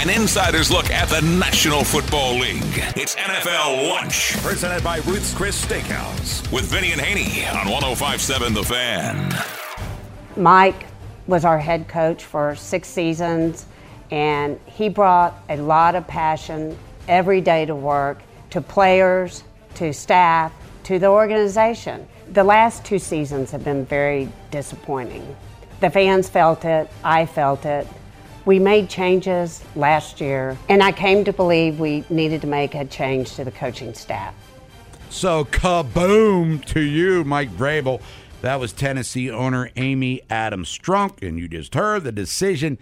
An insider's look at the National Football League. It's NFL Lunch. Presented by Ruth's Chris Steakhouse. With Vinny and Haney on 1057 The Fan. Mike was our head coach for six seasons, and he brought a lot of passion every day to work to players, to staff, to the organization. The last two seasons have been very disappointing. The fans felt it, I felt it. We made changes last year, and I came to believe we needed to make a change to the coaching staff. So, kaboom to you, Mike Vrabel. That was Tennessee owner Amy Adams Strunk, and you just heard the decision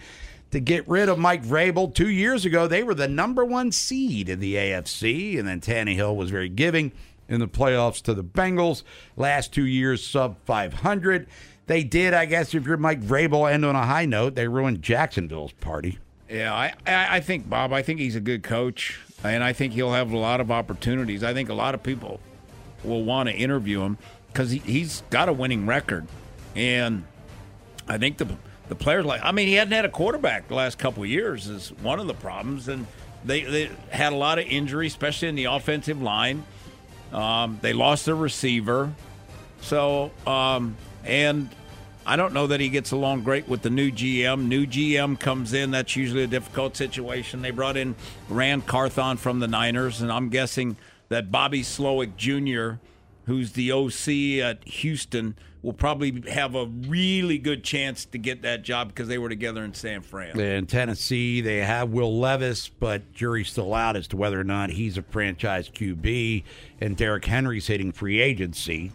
to get rid of Mike Vrabel. Two years ago, they were the number one seed in the AFC, and then Tannehill was very giving in the playoffs to the Bengals. Last two years, sub 500. They did, I guess, if you're Mike Vrabel, end on a high note. They ruined Jacksonville's party. Yeah, I, I think, Bob, I think he's a good coach, and I think he'll have a lot of opportunities. I think a lot of people will want to interview him because he, he's got a winning record. And I think the the players like I mean he hadn't had a quarterback the last couple of years is one of the problems, and they they had a lot of injuries especially in the offensive line. Um, they lost their receiver, so um, and I don't know that he gets along great with the new GM. New GM comes in, that's usually a difficult situation. They brought in Ran Carthon from the Niners, and I'm guessing that Bobby Slowik Jr who's the OC at Houston, will probably have a really good chance to get that job because they were together in San Fran. In Tennessee, they have Will Levis, but jury's still out as to whether or not he's a franchise QB. And Derrick Henry's hitting free agency.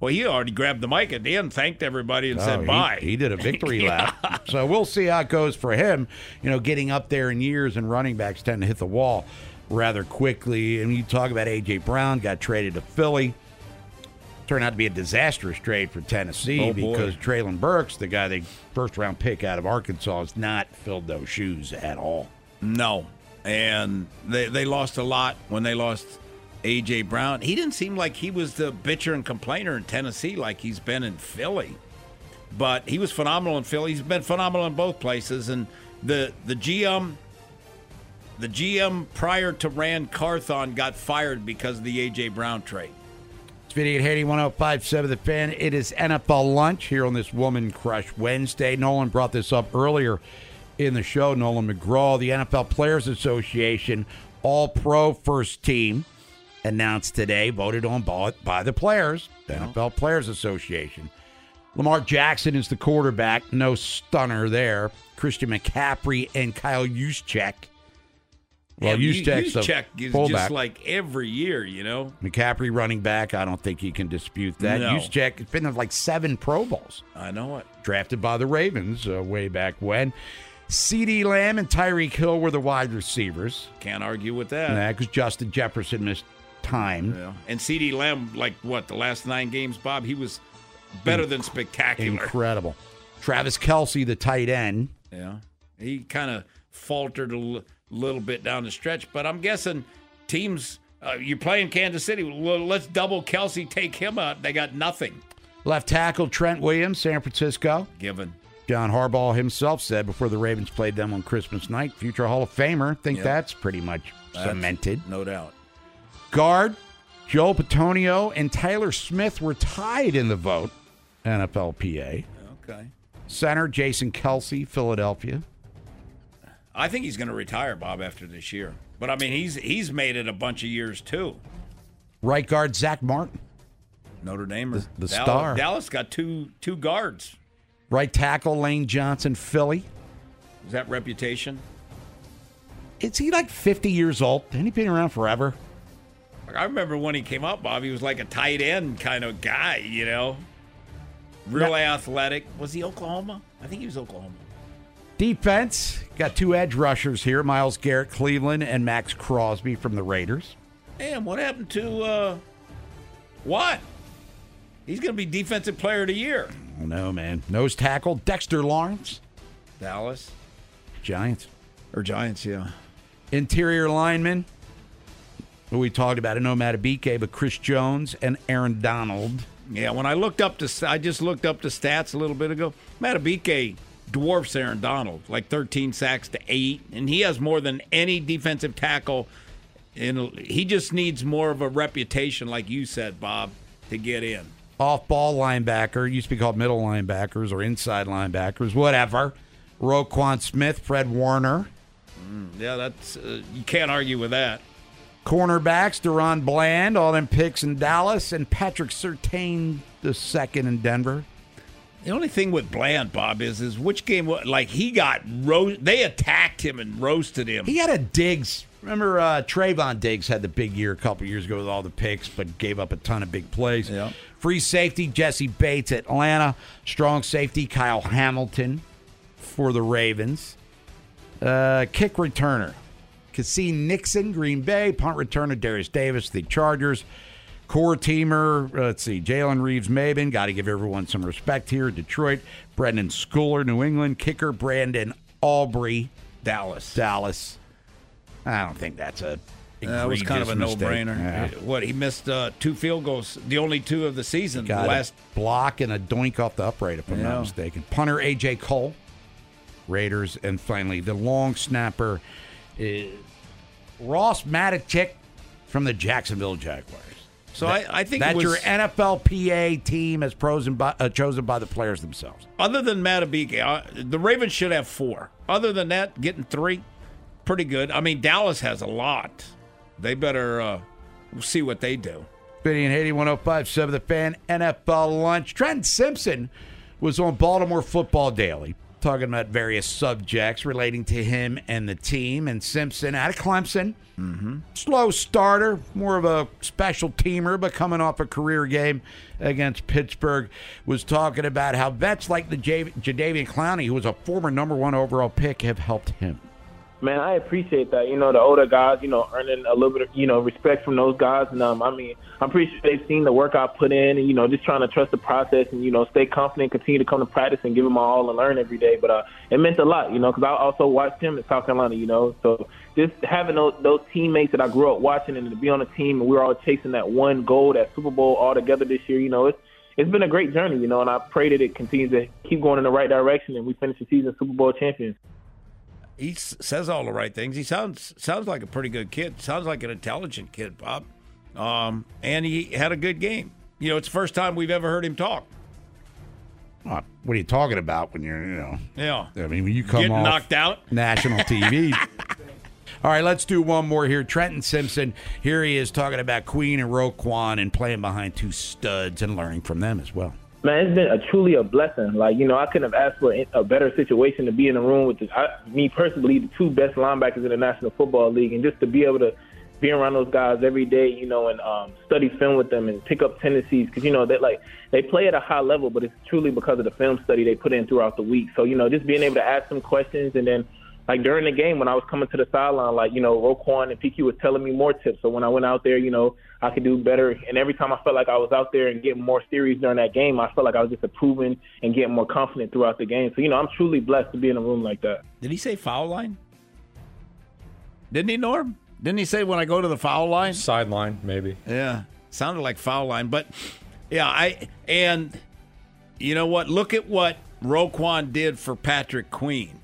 Well, he already grabbed the mic at the end, thanked everybody, and Oh, said he- bye. He, did a victory lap. So we'll see how it goes for him. You know, getting up there in years and running backs tend to hit the wall rather quickly. And you talk about A.J. Brown, got traded to Philly. Turned out to be a disastrous trade for Tennessee Oh, because Treylon Burks, the guy they first round pick out of Arkansas, has not filled those shoes at all. No. And they, they lost a lot when they lost A.J. Brown. He didn't seem like he was the bitcher and complainer in Tennessee like he's been in Philly. But he was phenomenal in Philly. He's been phenomenal in both places. And the the GM the GM prior to Ran Carthon got fired because of the A.J. Brown trade. It's Vinny and Haney, 1057 The Fan. It is NFL lunch here on this Woman Crush Wednesday. Nolan brought this up earlier in the show. Nolan McGraw, the NFL Players Association All Pro First Team, announced today, voted on by, by the players, the NFL Players Association. Lamar Jackson is the quarterback. No stunner there. Christian McCaffrey and Kyle Juszczyk. Well, Yeah, Juszczyk's Juszczyk is fullback. just like every year, you know. McCaffrey running back. I don't think you can dispute that. No. Juszczyk has been in like seven Pro Bowls. I know it. Drafted by the Ravens uh, way back when. CeeDee Lamb and Tyreek Hill were the wide receivers. Can't argue with that. because Justin Jefferson missed time. Yeah. And CeeDee Lamb, like what, the last nine games, Bob, he was better than spectacular. Incredible. Travis Kelce, the tight end. Yeah. He kind of faltered a l- little bit down the stretch, but I'm guessing teams. Uh, you're playing Kansas City. Well, let's double Kelce, take him out. They got nothing Left tackle Trent Williams, San Francisco. given. John Harbaugh himself said before the Ravens played them on Christmas night, future Hall of Famer. Think Yep. that's pretty much That's- cemented. No doubt. Guard Joe Bitonio and Tyler Smith were tied in the vote. NFLPA. Okay. Center Jason Kelce, Philadelphia. I think he's going to retire, Bob, after this year. But I mean, he's he's made it a bunch of years too. Right guard Zack Martin. Notre Dame, or the Dallas, star. Dallas got two two guards. Right tackle Lane Johnson, Philly. Is that reputation? Is he like 50 years old? Hasn't he been around forever? Like, I remember when he came up, Bob. He was like a tight end kind of guy, you know, really athletic. Was he Oklahoma? I think he was Oklahoma. Defense, got two edge rushers here Myles Garrett, Cleveland, and Maxx Crosby from the Raiders. Damn, what happened to uh, what? He's going to be defensive player of the year. Oh, no, man. Nose tackle Dexter Lawrence, Dallas Giants. or Giants? Yeah. Interior lineman, we talked about, it. no Madubuike, but Chris Jones and Aaron Donald. Yeah, when I looked up to, I just looked up the stats a little bit ago. Madubuike dwarfs Aaron Donald, like 13 sacks to eight, and he has more than any defensive tackle. And he just needs more of a reputation, like you said, Bob, to get in. Off ball linebacker, used to be called middle linebackers or inside linebackers, whatever. Roquan Smith, Fred Warner. Yeah, that's uh, you can't argue with that. Cornerbacks, DaRon Bland, all them picks in Dallas, and Patrick Surtain the second in Denver. The only thing with Bland, Bob, is is which game? Like he got ro- They attacked him and roasted him. He had a Diggs. Remember, uh, Trevon Diggs had the big year a couple years ago with all the picks, but gave up a ton of big plays. Yeah. Free safety, Jessie Bates, Atlanta. Strong safety, Kyle Hamilton for the Ravens. Uh, kick returner, Keisean Nixon, Green Bay. Punt returner, Derius Davis, the Chargers. Core teamer, uh, let's see, Jalen Reeves-Maybin. Got to give everyone some respect here. Detroit. Brenden Schooler, New England. Kicker, Brandon Aubrey, Dallas. Dallas. I don't think that's a. That was kind of a mistake. no-brainer. Yeah. Uh, What he missed uh, two field goals, the only two of the season. The last block and a doink off the upright, if I'm Yeah. not mistaken. Punter AJ Cole, Raiders, and finally the long snapper, uh, Ross Matiscik from the Jacksonville Jaguars. So I, I think That's it was, your NFLPA team as by, uh, chosen by the players themselves. other than Madubuike, uh, the Ravens should have four. Other than that, getting three, pretty good. I mean, Dallas has a lot. They better uh, see what they do. Vinny and Haney 1057 The Fan NFL Lunch. Trent Simpson was on Baltimore Football Daily talking about various subjects relating to him and the team. And Simpson out of Clemson, mm-hmm. slow starter, more of a special teamer, but coming off a career game against Pittsburgh, was talking about how vets like the J- Jadeveon Clowney, who was a former number one overall pick, have helped him. Man, I appreciate that. You know, the older guys, you know, earning a little bit of, you know, respect from those guys. And um, I mean, I'm pretty sure they've seen the work I put in, and you know, just trying to trust the process and you know, stay confident, continue to come to practice and give them my all and learn every day. But uh, it meant a lot, you know, because I also watched him in South Carolina, you know. So just having those, those teammates that I grew up watching and to be on a team and we were all chasing that one goal, that Super Bowl all together this year, you know, it's it's been a great journey, you know, and I pray that it continues to keep going in the right direction and we finish the season Super Bowl champions. He s- says all the right things. He sounds sounds like a pretty good kid. Sounds like an intelligent kid, Bob. Um, and he had a good game. You know, it's the first time we've ever heard him talk. What are you talking about when you're, you know? Yeah. I mean, when you come Getting off knocked out. national TV. All right, let's do one more here. Trenton Simpson, here he is talking about Queen and Roquan and playing behind two studs and learning from them as well. Man, it's been a truly a blessing. Like you know, I couldn't have asked for a better situation to be in the room with the, I, me personally, the two best linebackers in the National Football League, and just to be able to be around those guys every day, you know, and um, study film with them and pick up tendencies because you know they like they play at a high level, but it's truly because of the film study they put in throughout the week. So you know, just being able to ask them questions and then like during the game when I was coming to the sideline, like you know Roquan and PQ was telling me more tips. So when I went out there, you know I could do better. And every time I felt like I was out there and getting more series during that game, I felt like I was just improving and getting more confident throughout the game. So you know I'm truly blessed to be in a room like that. Did he say foul line? Didn't he, Norm? Didn't he say when I go to the foul line? Sideline, maybe. Yeah, sounded like foul line, but yeah, I and you know what? Look at what Roquan did for Patrick Queen,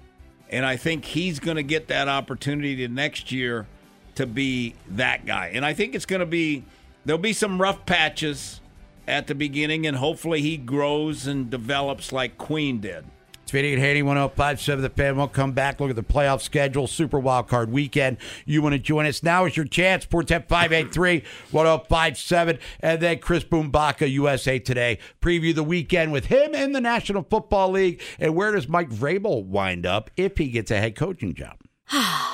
and I think he's going to get that opportunity to next year to be that guy. And I think it's going to be there'll be some rough patches at the beginning, and hopefully he grows and develops like Queen did. It's Vinny and Haney, 1057 The Fan. We'll come back, look at the playoff schedule, Super Wild Card weekend. You want to join us? Now is your chance. 410 1057 And then Chris Bumbaca, USA Today. Preview the weekend with him in the National Football League. And where does Mike Vrabel wind up if he gets a head coaching job?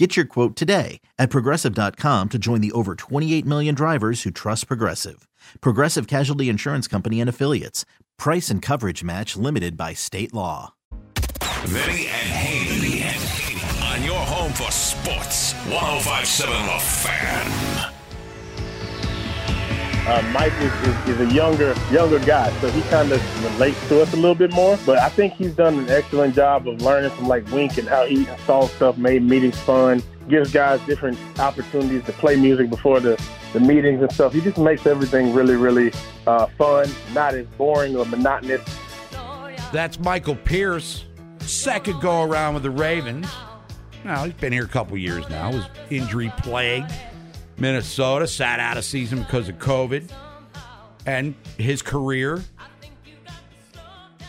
Get your quote today at progressive.com to join the over 28 million drivers who trust Progressive. Progressive Casualty Insurance Company and Affiliates. Price and coverage match limited by state law. Vinny and Haney on your home for sports. 1057 The Fan. Uh, Mike is, is, is a younger younger guy, so he kind of relates to us a little bit more. But I think he's done an excellent job of learning from like Wink and how he installs stuff, made meetings fun, gives guys different opportunities to play music before the, the meetings and stuff. He just makes everything really, really uh, fun, not as boring or monotonous. That's Michael Pierce, second go around with the Ravens. Now, he's been here a couple years now. Was injury plagued. Minnesota sat out a season because of COVID. And his career,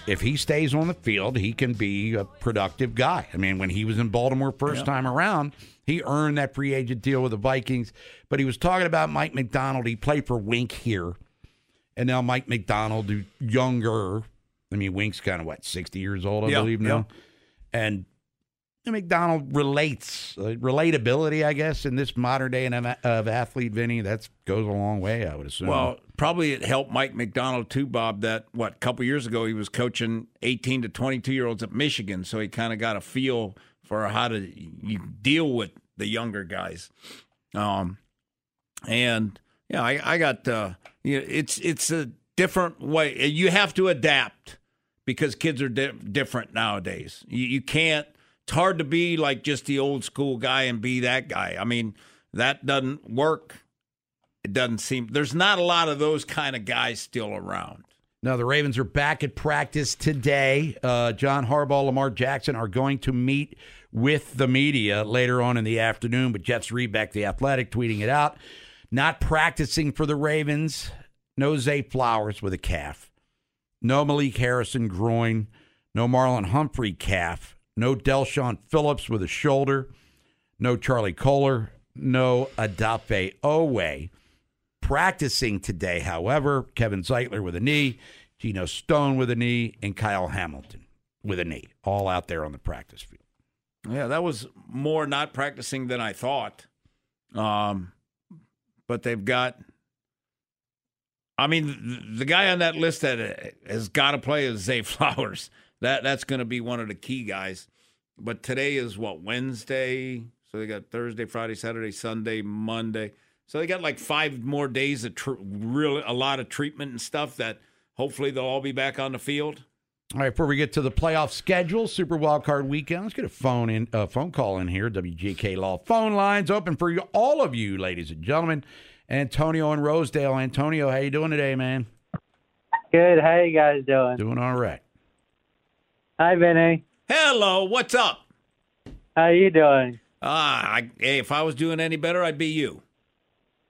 if he stays on the field, he can be a productive guy. I mean, when he was in Baltimore first Yeah. time around, he earned that free agent deal with the Vikings. But he was talking about Mike Macdonald. He played for Wink here. And now Mike Macdonald, younger. I mean, Wink's kind of what, 60 years old, I Yeah, believe now. And Macdonald relates uh, relatability, I guess, in this modern day of, of athlete, Vinny. That goes a long way, I would assume. Well, probably it helped Mike Macdonald too, Bob. That what a couple years ago he was coaching 18 to 22 year olds at Michigan, so he kind of got a feel for how to you deal with the younger guys. Um, and yeah, I, I got uh, you know, it's it's a different way. You have to adapt because kids are di- different nowadays. You, you can't. It's hard to be like just the old school guy and be that guy. I mean, that doesn't work. It doesn't seem there's not a lot of those kind of guys still around. Now, the Ravens are back at practice today. Uh, John Harbaugh, Lamar Jackson are going to meet with the media later on in the afternoon, but Jeff Zrebiec, the athletic, tweeting it out. Not practicing for the Ravens. No Zay Flowers with a calf. No Malik Harrison groin. No Marlon Humphrey calf. No Del'Shawn Phillips with a shoulder. No Charlie Kolar. No Odafe Oweh. Practicing today, however, Kevin Zeitler with a knee, Geno Stone with a knee, and Kyle Hamilton with a knee, all out there on the practice field. Yeah, that was more not practicing than I thought. Um, but they've got. I mean, the guy on that list that uh, has got to play is Zay Flowers. That that's going to be one of the key guys. But today is what Wednesday, so they got Thursday, Friday, Saturday, Sunday, Monday. So they got like five more days of tr- really a lot of treatment and stuff that hopefully they'll all be back on the field. All right, before we get to the playoff schedule, Super Wild Card Weekend, let's get a phone in, a phone call in here. WGK Law phone lines open for you, all of you, ladies and gentlemen. Antonio and Rosedale. Antonio, how you doing today, man? Good. How you guys doing? Doing all right. Hi, Vinny. Hello, what's up? How you doing? Ah, I, hey, if I was doing any better, I'd be you.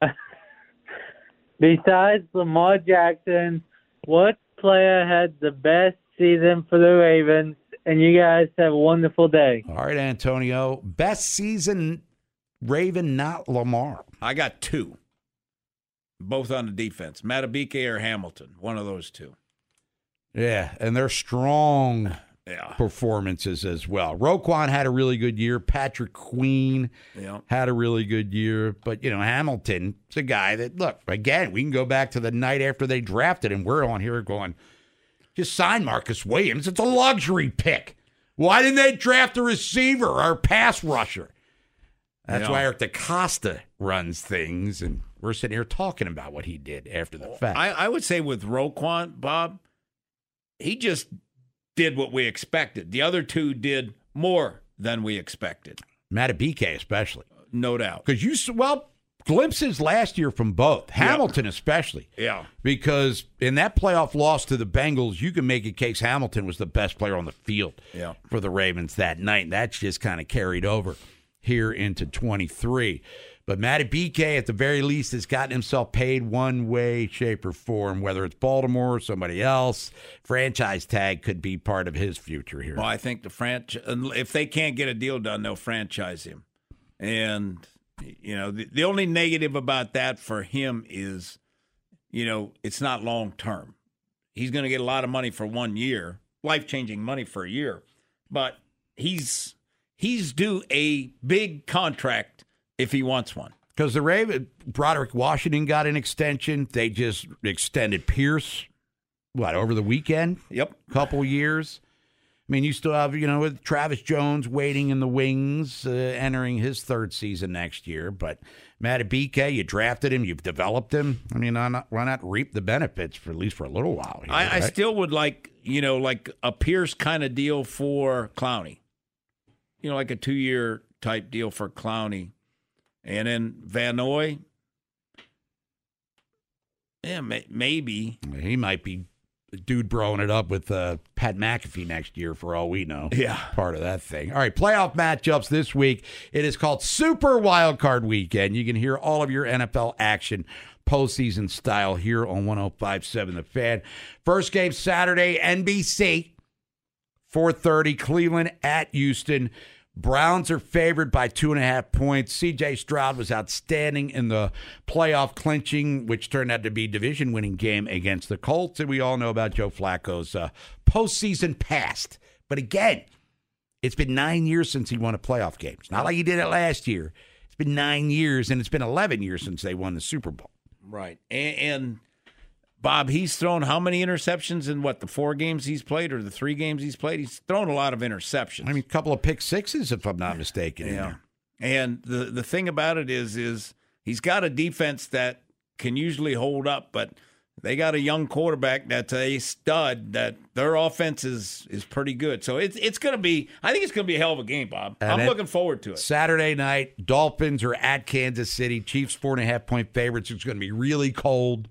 Besides Lamar Jackson, what player had the best season for the Ravens? And you guys have a wonderful day. All right, Antonio. Best season, Raven, not Lamar. I got two, both on the defense. Madubuike or Hamilton, one of those two. Yeah, and they're strong Yeah. performances as well. Roquan had a really good year. Patrick Queen Yeah. had a really good year. But, you know, Hamilton is a guy that, look, again, we can go back to the night after they drafted him. We're on here going, just sign Marcus Williams. It's a luxury pick. Why didn't they draft a receiver or a pass rusher? That's Yeah. why Eric DeCosta runs things, and we're sitting here talking about what he did after the fact. I, I would say with Roquan, Bob, he just did what we expected. The other two did more than we expected. Madubuike especially. No doubt. Because you, well, glimpses last year from both, Hamilton especially. Yeah. Because in that playoff loss to the Bengals, you can make a case Hamilton was the best player on the field Yeah. for the Ravens that night. And that's just kind of carried over here into 23. But Madubuike, at the very least, has gotten himself paid one way, shape, or form, whether it's Baltimore or somebody else. Franchise tag could be part of his future here. Well, I think the franchise, if they can't get a deal done, they'll franchise him. And, you know, the, the only negative about that for him is, you know, it's not long term. He's going to get a lot of money for one year, life changing money for a year, but he's he's due a big contract if he wants one. Because the Raven, Broderick Washington got an extension. They just extended Pierce, what, over the weekend? Yep. Couple years. I mean, you still have, you know, with Travis Jones waiting in the wings, uh, entering his third season next year. But Madubuike, you drafted him, you've developed him. I mean, why not, why not reap the benefits for at least for a little while? Here, I, I still would like, you know, like a Pierce kind of deal for Clowney. You know, like a two year type deal for Clowney. And then Van Noy. Yeah, may, maybe. He might be dude broing it up with uh, Pat McAfee next year, for all we know. Yeah. Part of that thing. All right, playoff matchups this week. It is called Super Wild Card Weekend. You can hear all of your NFL action postseason style here on 1057 The Fan. First game Saturday, NBC, 430, Cleveland at Houston. Browns are favored by two and a half points. CJ Stroud was outstanding in the playoff clinching, which turned out to be division winning game against the Colts. And we all know about Joe Flacco's uh, postseason past. But again, it's been nine years since he won a playoff game. It's not like he did it last year. It's been nine years, and it's been 11 years since they won the Super Bowl. Right. And, and Bob, he's thrown how many interceptions in what, the four games he's played or the three games he's played? He's thrown a lot of interceptions. I mean, a couple of pick sixes, if I'm not mistaken. Yeah. And the the thing about it is is he's got a defense that can usually hold up, but they got a young quarterback that's a stud that their offense is is pretty good. So it's it's going to be I think it's going to be a hell of a game, Bob. And I'm looking forward to it. Saturday night, Dolphins are at Kansas City. Chiefs four and a half point favorites. It's going to be really cold.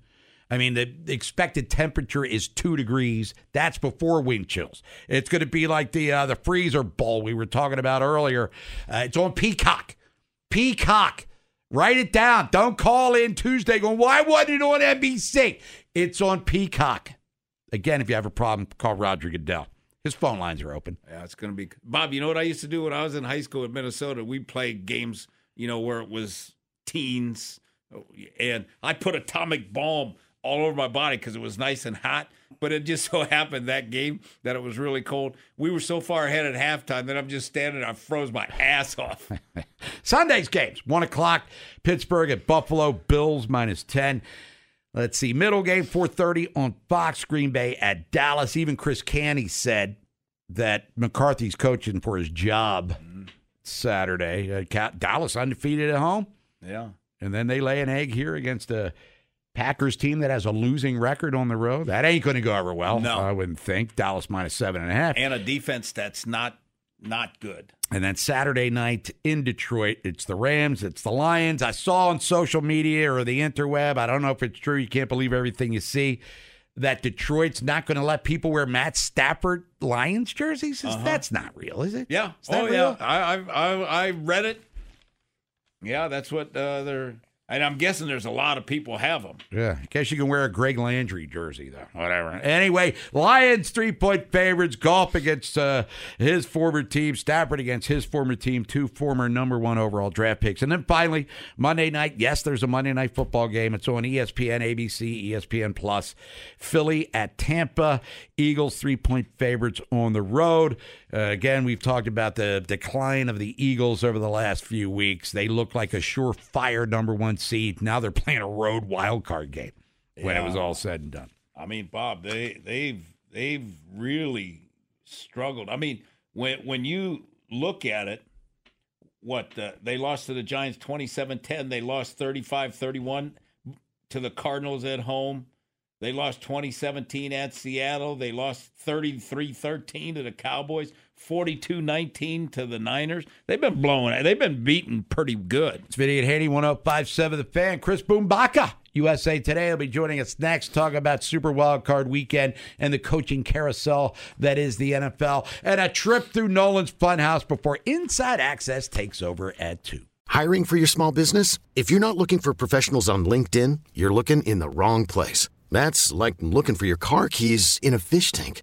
I mean, the expected temperature is two degrees. That's before wind chills. It's going to be like the uh, the freezer bowl we were talking about earlier. Uh, it's on Peacock. Peacock. Write it down. Don't call in Tuesday going, why wasn't it on NBC? It's on Peacock. Again, if you have a problem, call Roger Goodell. His phone lines are open. Yeah, it's going to be. Bob, you know what I used to do when I was in high school in Minnesota? We played games, you know, where it was teens, and I put atomic bomb all over my body because it was nice and hot. But it just so happened that game that it was really cold. We were so far ahead at halftime that I'm just standing. I froze my ass off. Sunday's games, one o'clock. Pittsburgh at Buffalo. Bills minus ten. Let's see, middle game, 4:30 on Fox. Green Bay at Dallas. Even Chris Canny said that McCarthy's coaching for his job Saturday. Uh, Dallas undefeated at home. Yeah. And then they lay an egg here against a Packers team that has a losing record on the road. That ain't going to go over well. No. I wouldn't think. Dallas minus seven and a half. And a defense that's not not good. And then Saturday night in Detroit, it's the Rams, it's the Lions. I saw on social media or the interweb, I don't know if it's true, you can't believe everything you see, that Detroit's not going to let people wear Matt Stafford Lions jerseys. Uh-huh. That's not real, is it? Yeah. Is that oh, real? yeah. I, I I I read it. Yeah, that's what uh, they're. And I'm guessing there's a lot of people have them. Yeah, I guess you can wear a Greg Landry jersey though. Whatever. Anyway, Lions three point favorites. Goff against uh, his former team. Stafford against his former team. Two former number one overall draft picks. And then finally Monday night. Yes, there's a Monday night football game. It's on ESPN, ABC, ESPN Plus. Philly at Tampa. Eagles three point favorites on the road. Uh, again, we've talked about the decline of the Eagles over the last few weeks. They look like a surefire number one seed. Now they're playing a road wild card game when it was all said and done. I mean, Bob, they they've they've really struggled. I mean, when when you look at it, what uh, they lost to the Giants 27-10, they lost 35-31 to the Cardinals at home. They lost 2017 at Seattle. They lost 33-13 to the Cowboys, 42-19 to the Niners. They've been blowing They've been beaten pretty good. It's Vinny and Haney, 1057 The Fan. Chris Bumbaca, USA Today, will be joining us next, talk about Super Wild Card Weekend and the coaching carousel that is the NFL, and a trip through Nolan's Funhouse before Inside Access takes over at 2. Hiring for your small business? If you're not looking for professionals on LinkedIn, you're looking in the wrong place. That's like looking for your car keys in a fish tank.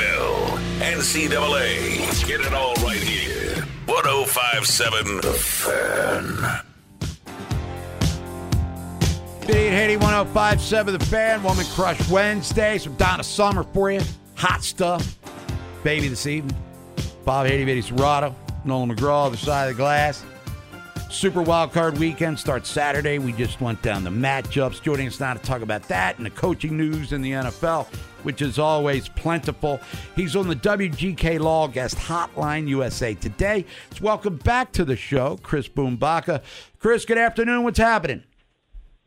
NFL, NCAA. Get it all right here. 1057 The Fan. Haney, 1057 The Fan. Woman Crush Wednesday. Some Donna Summer for you. Hot stuff. Baby this evening. Bob Haney, Vinny Cerrato. Nolan McGraw, other side of the glass. Super Wild Card Weekend starts Saturday. We just went down the matchups. Joining us now to talk about that and the coaching news in the NFL, which is always plentiful. He's on the WGK Law Guest Hotline USA Today. It's welcome back to the show, Chris Bumbaca. Chris, good afternoon. What's happening?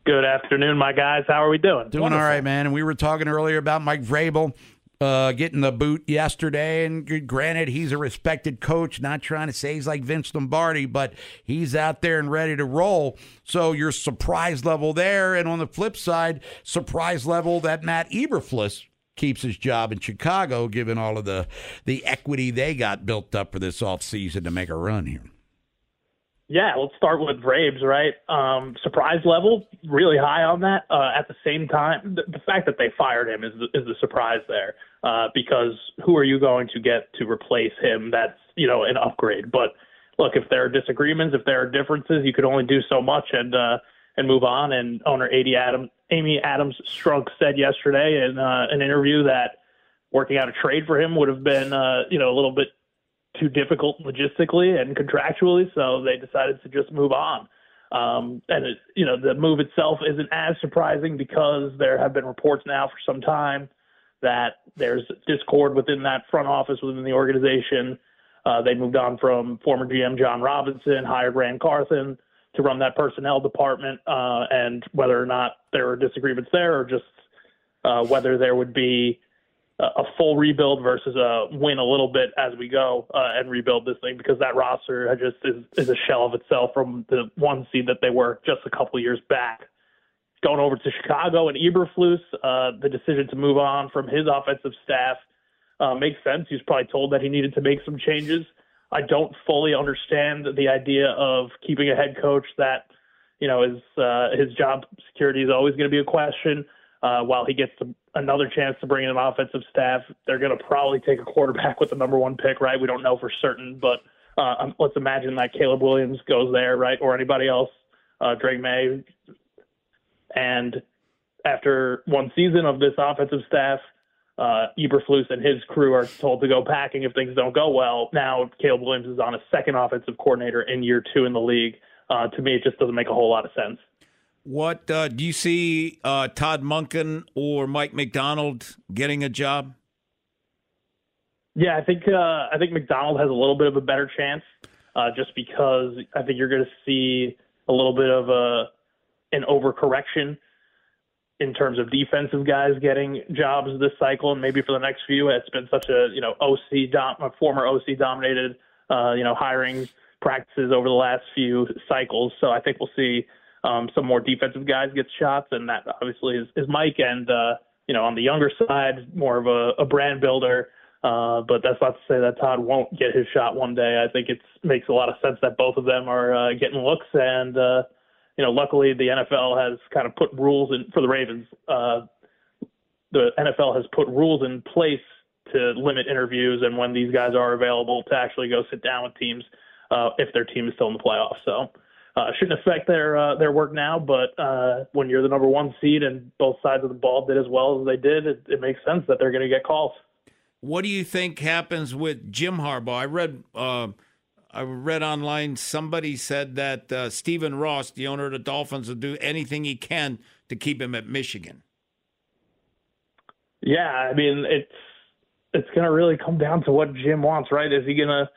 Good afternoon, my guys. How are we doing? Doing all right, man. And we were talking earlier about Mike Vrabel uh, getting the boot yesterday. And granted, he's a respected coach. Not trying to say he's like Vince Lombardi, but he's out there and ready to roll. So your surprise level there, and on the flip side, surprise level that Matt Eberflus keeps his job in Chicago, given all of the the equity they got built up for this offseason to make a run here. Yeah, let's start with Braves, right? Um, surprise level, really high on that. Uh, at the same time, the, the fact that they fired him is the, is the surprise there, uh, because who are you going to get to replace him? That's you know an upgrade. But look, if there are disagreements, if there are differences, you could only do so much and uh, and move on. And owner Amy Adams, Amy Adams Strunk said yesterday in uh, an interview that working out a trade for him would have been uh, you know a little bit too difficult logistically and contractually, so they decided to just move on. Um, and it, you know, the move itself isn't as surprising because there have been reports now for some time that there's discord within that front office within the organization. Uh, they moved on from former GM Jon Robinson, hired Ran Carthon to run that personnel department, uh, and whether or not there were disagreements there, or just uh, whether there would be a full rebuild versus a win a little bit as we go uh, and rebuild this thing because that roster just is, is a shell of itself from the one seed that they were just a couple years back. Going over to Chicago and Eberflus, uh, the decision to move on from his offensive staff uh, makes sense. He was probably told that he needed to make some changes. I don't fully understand the idea of keeping a head coach that, you know, is uh, his job security is always going to be a question. Uh, while he gets to another chance to bring in an offensive staff. They're going to probably take a quarterback with the number one pick, right? We don't know for certain, but uh, um, let's imagine that Caleb Williams goes there, right, or anybody else, uh, Drake Maye, And after one season of this offensive staff, uh, Eberflus and his crew are told to go packing if things don't go well. Now Caleb Williams is on a second offensive coordinator in year two in the league. Uh, to me, it just doesn't make a whole lot of sense. What uh, do you see uh, Todd Monken or Mike Macdonald getting a job? Yeah, I think uh, I think Macdonald has a little bit of a better chance, uh, just because I think you're going to see a little bit of a an overcorrection in terms of defensive guys getting jobs this cycle, and maybe for the next few. It's been such a you know OC dom- former OC dominated uh, you know hiring practices over the last few cycles. So I think we'll see um, some more defensive guys get shots, and that obviously is, is Mike. And uh, you know, on the younger side, more of a, a brand builder. Uh, but that's not to say that Todd won't get his shot one day. I think it makes a lot of sense that both of them are uh, getting looks, and uh, you know, luckily the NFL has kind of put rules in for the Ravens. Uh, the NFL has put rules in place to limit interviews and when these guys are available to actually go sit down with teams uh, if their team is still in the playoffs. So uh, shouldn't affect their uh, their work now, but uh, when you're the number one seed and both sides of the ball did as well as they did, it, it makes sense that they're going to get calls. What do you think happens with Jim Harbaugh? I read uh, I read online somebody said that uh, Stephen Ross, the owner of the Dolphins, will do anything he can to keep him at Michigan. Yeah, I mean it's it's going to really come down to what Jim wants, right? Is he going to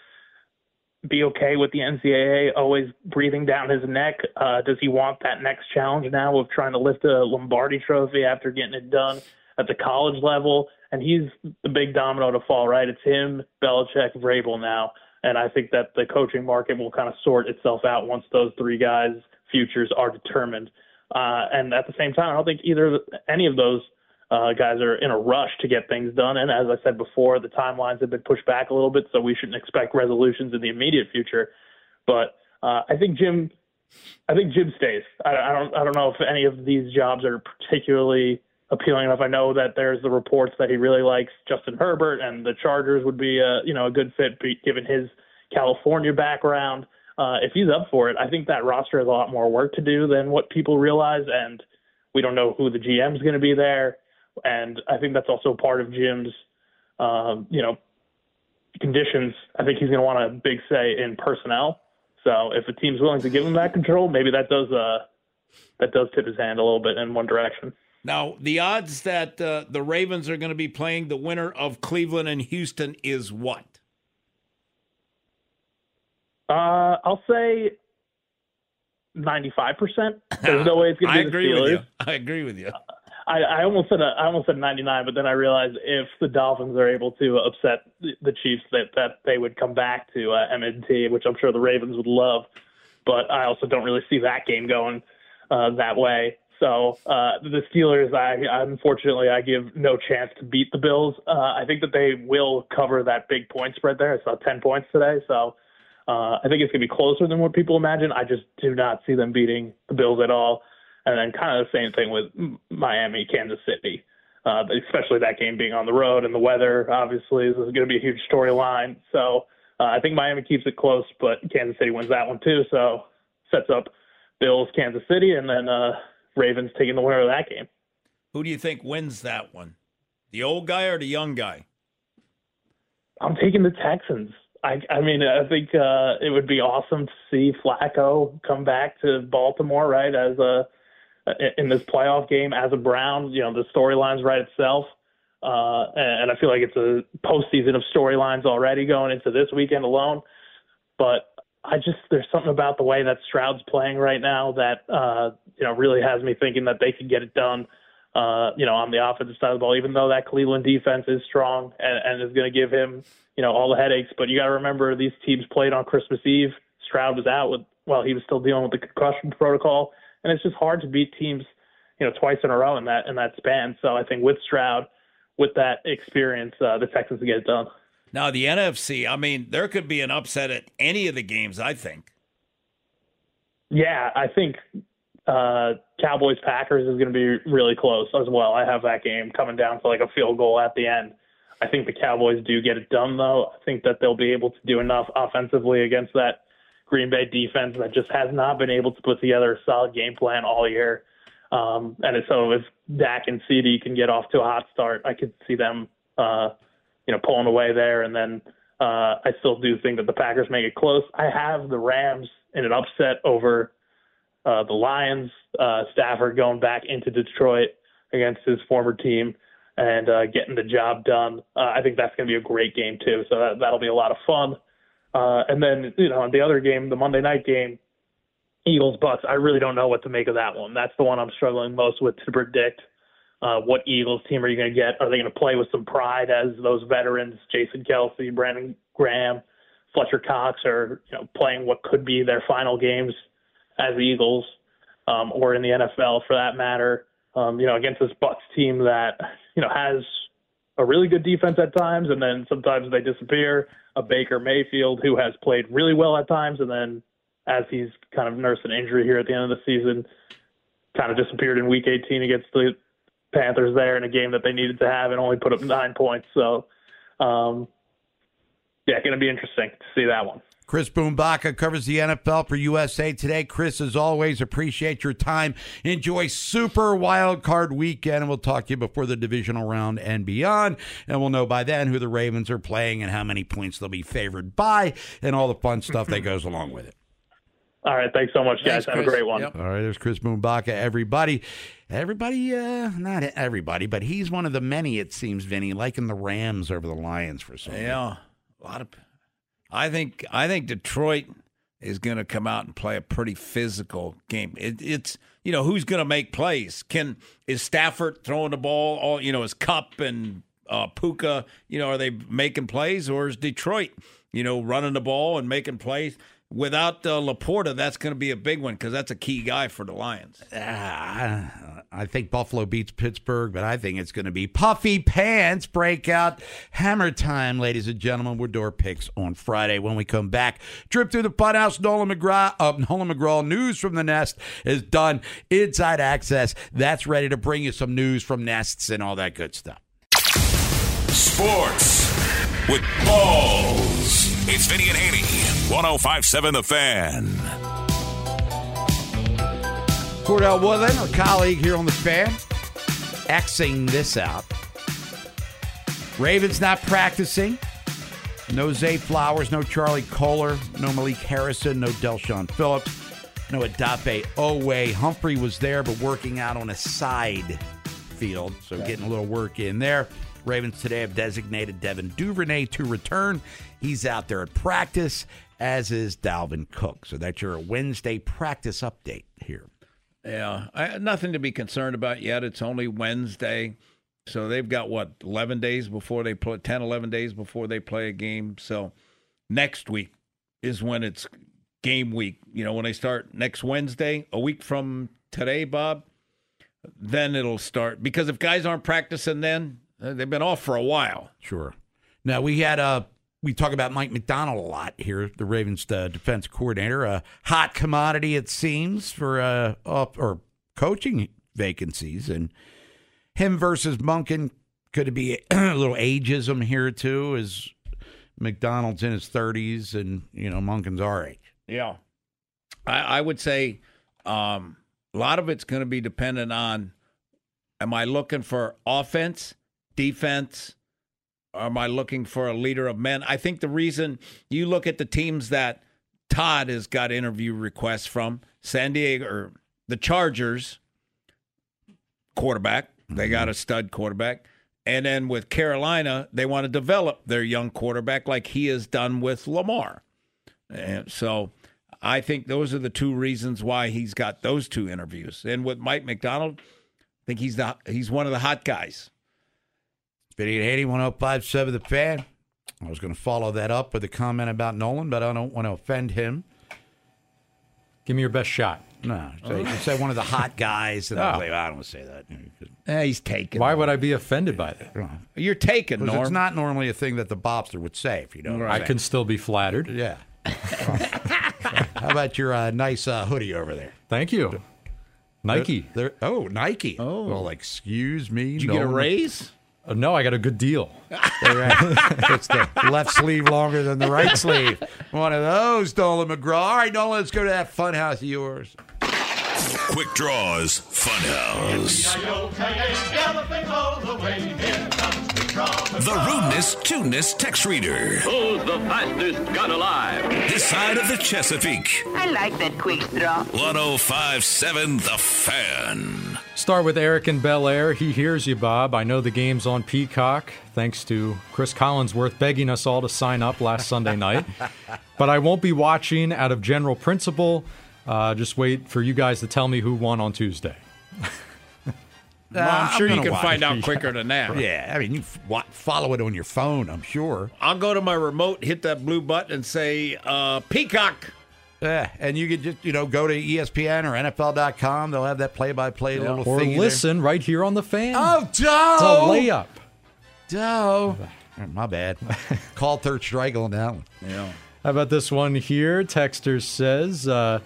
be okay with the NCAA always breathing down his neck? Uh, does he want that next challenge now of trying to lift a Lombardi trophy after getting it done at the college level? And he's the big domino to fall, right? It's him, Belichick, Vrabel now. And I think that the coaching market will kind of sort itself out once those three guys' futures are determined. Uh, and at the same time, I don't think either any of those uh, guys are in a rush to get things done. And as I said before, the timelines have been pushed back a little bit, so we shouldn't expect resolutions in the immediate future. But uh, I think Jim, I think Jim stays. I, I don't, I don't know if any of these jobs are particularly appealing enough. I know that there's the reports that he really likes Justin Herbert, and the Chargers would be a, you know, a good fit given his California background. Uh, if he's up for it, I think that roster has a lot more work to do than what people realize, and we don't know who the GM is going to be there and I think that's also part of Jim's, um, you know, conditions. I think he's going to want a big say in personnel. So if a team's willing to give him that control, maybe that does uh, that does tip his hand a little bit in one direction. Now, the odds that uh, the Ravens are going to be playing the winner of Cleveland and Houston is what? Uh, I'll say ninety-five percent. There's no way it's going to be the agree Steelers. with you. I agree with you. I, I almost said a, I almost said 99, but then I realized if the Dolphins are able to upset the, the Chiefs, that that they would come back to uh, M&T, which I'm sure the Ravens would love. But I also don't really see that game going uh, that way. So uh, the Steelers, I unfortunately I give no chance to beat the Bills. Uh, I think that they will cover that big point spread there. I saw 10 points today, so Uh, I think it's going to be closer than what people imagine. I just do not see them beating the Bills at all. And then kind of the same thing with Miami, Kansas City, uh, especially that game being on the road and the weather. Obviously, this is going to be a huge storyline. So uh, I think Miami keeps it close, but Kansas City wins that one too. So sets up Bills, Kansas City, and then uh, Ravens taking the winner of that game. Who do you think wins that one? The old guy or the young guy? I'm taking the Texans. I, I mean, I think uh, it would be awesome to see Flacco come back to Baltimore, right, as a in this playoff game as a Brown. You know, the storyline's right itself, uh, and I feel like it's a postseason of storylines already going into this weekend alone. But I just there's something about the way that Stroud's playing right now that uh, you know really has me thinking that they can get it done. Uh, you know, on the offensive side of the ball, even though that Cleveland defense is strong and, and is going to give him, you know, all the headaches. But you got to remember these teams played on Christmas Eve. Stroud was out with, well, he was still dealing with the concussion protocol, and it's just hard to beat teams, you know, twice in a row in that in that span. So I think with Stroud, with that experience, uh, the Texans get it done. Now the NFC, I mean, there could be an upset at any of the games. I think. Yeah, I think uh, Cowboys Packers is going to be really close as well. I have that game coming down to like a field goal at the end. I think the Cowboys do get it done though. I think that they'll be able to do enough offensively against that Green Bay defense that just has not been able to put together a solid game plan all year. Um, and so if Dak and CeeDee can get off to a hot start, I could see them, uh, you know, pulling away there. And then uh, I still do think that the Packers make it close. I have the Rams in an upset over uh, the Lions, uh, Stafford going back into Detroit against his former team and uh, getting the job done. Uh, I think that's going to be a great game too. So that, that'll be a lot of fun. Uh, and then you know the other game, the Monday night game, Eagles Bucks. I really don't know what to make of that one. That's the one I'm struggling most with to predict. Uh, what Eagles team are you going to get? Are they going to play with some pride as those veterans, Jason Kelce, Brandon Graham, Fletcher Cox, are you know playing what could be their final games as Eagles, um, or in the NFL for that matter. Um, you know, against this Bucks team that you know has a really good defense at times, and then sometimes they disappear. A Baker Mayfield who has played really well at times, and then as he's kind of nursed an injury here at the end of the season, kind of disappeared in Week 18 against the Panthers there in a game that they needed to have and only put up nine points. So, um, yeah, going to be interesting to see that one. Chris Bumbaca covers the NFL for USA Today. Chris, as always, appreciate your time. Enjoy Super Wild Card Weekend, and we'll talk to you before the divisional round and beyond. And we'll know by then who the Ravens are playing and how many points they'll be favored by, and all the fun stuff that goes along with it. All right, thanks so much, guys. Thanks, Have a great one. Yep. All right, there's Chris Bumbaca. Everybody, everybody, uh, not everybody, but he's one of the many, it seems, Vinny, liking the Rams over the Lions for some. Yeah, a lot of. I think I think Detroit is going to come out and play a pretty physical game. It, it's you know who's going to make plays. Can is Stafford throwing the ball? All you know is Kupp and uh, Puka. You know are they making plays or is Detroit you know running the ball and making plays? Without uh, LaPorta, that's going to be a big one because that's a key guy for the Lions. Ah, I think Buffalo beats Pittsburgh, but I think it's going to be puffy pants breakout hammer time, ladies and gentlemen. We're door picks on Friday. When we come back, trip through the funhouse. Nolan McGraw, uh, Nolan McGraw, news from the nest is done. Inside access, that's ready to bring you some news from nests and all that good stuff. Sports with balls. It's Vinny and Haney. 1057 The Fan. Cordell Woodland, our colleague here on the fan, Xing this out. Ravens not practicing. No Zay Flowers, no Charlie Kolar, no Malik Harrison, no Del'Shawn Phillips, no Odafe Oweh. Humphrey was there, but working out on a side field, so getting a little work in there. Ravens today have designated Devin Duvernay to return. He's out there at practice, as is Dalvin Cook. So that's your Wednesday practice update here. Yeah, I, nothing to be concerned about yet. It's only Wednesday. So they've got what, 11 days before they play, 10, 11 days before they play a game. So next week is when it's game week. You know, when they start next Wednesday, a week from today, Bob, then it'll start. Because if guys aren't practicing then, they've been off for a while. Sure. Now we had a we talk about Mike Macdonald a lot here, the Ravens uh, defense coordinator. A hot commodity, it seems, for uh, up or coaching vacancies. And him versus Monken, could it be a little ageism here, too? Is Macdonald's in his 30s and, you know, Monken's our age? Yeah. I, I would say um, a lot of it's going to be dependent on am I looking for offense, defense, or am I looking for a leader of men? I think the reason you look at the teams that Todd has got interview requests from San Diego or the Chargers quarterback, they mm-hmm. got a stud quarterback. And then with Carolina, they want to develop their young quarterback like he has done with Lamar. And so I think those are the two reasons why he's got those two interviews. And with Mike Macdonald, I think he's the he's one of the hot guys. 5880 1057 The Fan. I was going to follow that up with a comment about Nolan, but I don't want to offend him. Give me your best shot. No, say, say one of the hot guys. And Oh. I, I don't want to say that. Eh, he's taken. Why would I be offended by that? You're taken, Norm. it's not normally a thing that the Bobster would say, if you know I'm I can still be flattered. Yeah. How about your uh, nice uh, hoodie over there? Thank you. Nike. They're, oh, Nike. Oh. Well, excuse me. Did you get a raise? Uh, no, I got a good deal. it's the left sleeve longer than the right sleeve. One of those, Nolan McGraw. All right, Nolan, let's go to that fun house of yours. Quick Draws Funhouse. The rudeness, tuneness text reader. Who's the fastest gun alive? This side of the Chesapeake. I like that quick draw. 1057 The Fan. Start with Eric in Bel Air. He hears you, Bob. I know the game's on Peacock, thanks to Cris Collinsworth begging us all to sign up last Sunday night. But I won't be watching out of general principle. Uh, just wait for you guys to tell me who won on Tuesday. Well, I'm Uh, sure you gonna can watch. find out quicker than that. Yeah, I mean, you f- follow it on your phone, I'm sure. I'll go to my remote, hit that blue button, and say uh, Peacock. Yeah, and you can just, you know, go to ESPN or NFL.com. They'll have that play-by-play little Or thingy there. listen right here on the fan. Oh, It's a Doe! layup. Doe. My bad. Call third strike on that one. Yeah. How about this one here? Texter says, uh,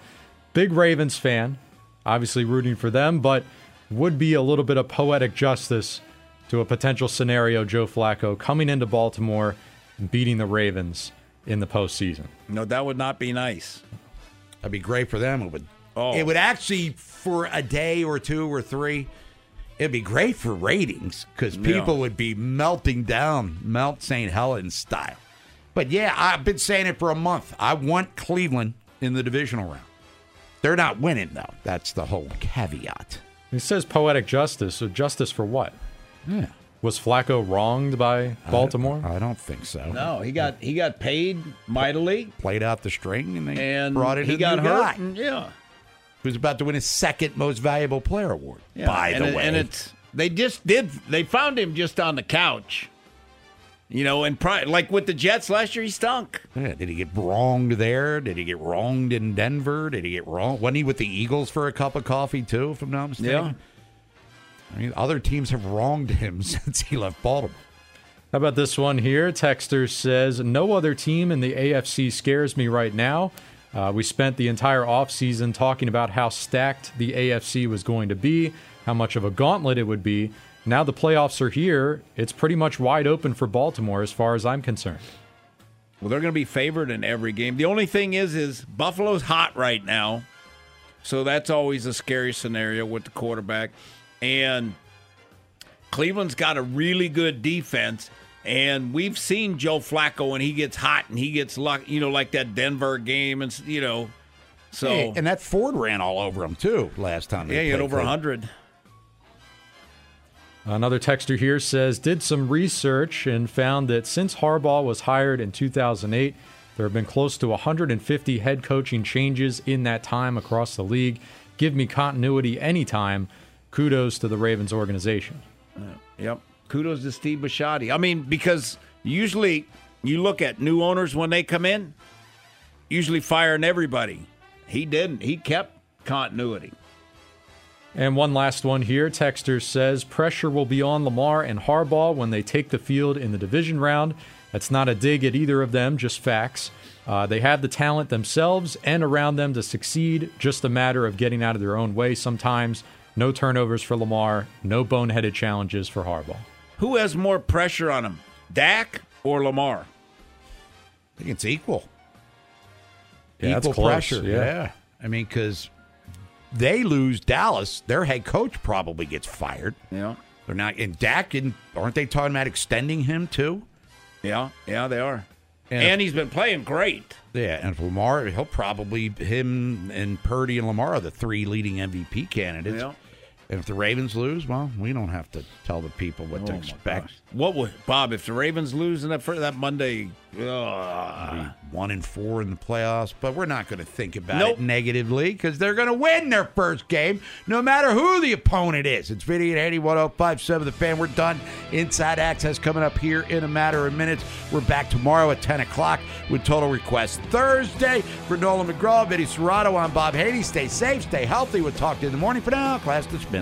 big Ravens fan, obviously rooting for them, but would be a little bit of poetic justice to a potential scenario Joe Flacco coming into Baltimore and beating the Ravens in the postseason. No, that would not be nice. That'd be great for them. It would. Oh. It would actually for a day or two or three. It'd be great for ratings because Yeah. people would be melting down Mount St. Helens style. But yeah, I've been saying it for a month. I want Cleveland in the divisional round. They're not winning though. That's the whole caveat. He says poetic justice. So justice for what? Yeah. Was Flacco wronged by Baltimore? I don't think so. No, he got he got paid mightily, Played out the string and they and brought it. he got new hurt. guy and- yeah, who's about to win his second most valuable player award. yeah. By and the it- way, and it's they just did. They found him just on the couch. You know, and pri- like with the Jets last year, he stunk. Yeah, did he get wronged there? Did he get wronged in Denver? Did he get wrong? Wasn't he with the Eagles for a cup of coffee too? If I'm not mistaken. Yeah. I mean, other teams have wronged him since he left Baltimore. How about this one here? Texter says, No other team in the AFC scares me right now. Uh, we spent the entire offseason talking about how stacked the AFC was going to be, how much of a gauntlet it would be. Now the playoffs are here. It's pretty much wide open for Baltimore as far as I'm concerned. Well, they're going to be favored in every game. The only thing is is Buffalo's hot right now. So that's always a scary scenario with the quarterback. And Cleveland's got a really good defense. And we've seen Joe Flacco when he gets hot and he gets luck, you know, like that Denver game and you know. So and that Ford ran all over him too last time. Yeah, he had over 100. Another texter here says, did some research and found that since Harbaugh was hired in 2008, there have been close to 150 head coaching changes in that time across the league. Give me continuity anytime. Kudos to the Ravens organization. Yep. Kudos to Steve Bisciotti. I mean, because usually you look at new owners when they come in, usually firing everybody. He didn't. He kept continuity. And one last one here. Texter says pressure will be on Lamar and Harbaugh when they take the field in the division round. That's not a dig at either of them, just facts. Uh, they have the talent themselves and around them to succeed, just a matter of getting out of their own way sometimes. No turnovers for Lamar, no boneheaded challenges for Harbaugh. Who has more pressure on him, Dak or Lamar? I think it's equal. Yeah, that's equal close, pressure. yeah. I mean, because they lose Dallas, their head coach probably gets fired. Yeah. They're not in Dak, and aren't they talking about extending him too? Yeah, yeah, they are. And And, if- he's been playing great. Yeah, and if Lamar, he'll probably him and Purdy and Lamar are the three leading MVP candidates. Yeah. And if the Ravens lose, well, we don't have to tell the people what to Oh, my expect. gosh. What would Bob if the Ravens lose in that fir- that Monday? Uh, One and four in the playoffs, but we're not going to think about Nope. it negatively because they're going to win their first game, no matter who the opponent is. It's Vinny and Eddie, 1057 The Fan. We're done. Inside Access coming up here in a matter of minutes. We're back tomorrow at 10 o'clock with Total Request Thursday. For Nolan McGraw, Vinny Cerrato, I'm Bob Haney. Stay safe, stay healthy. We'll talk to you in the morning. For now, class dismissed.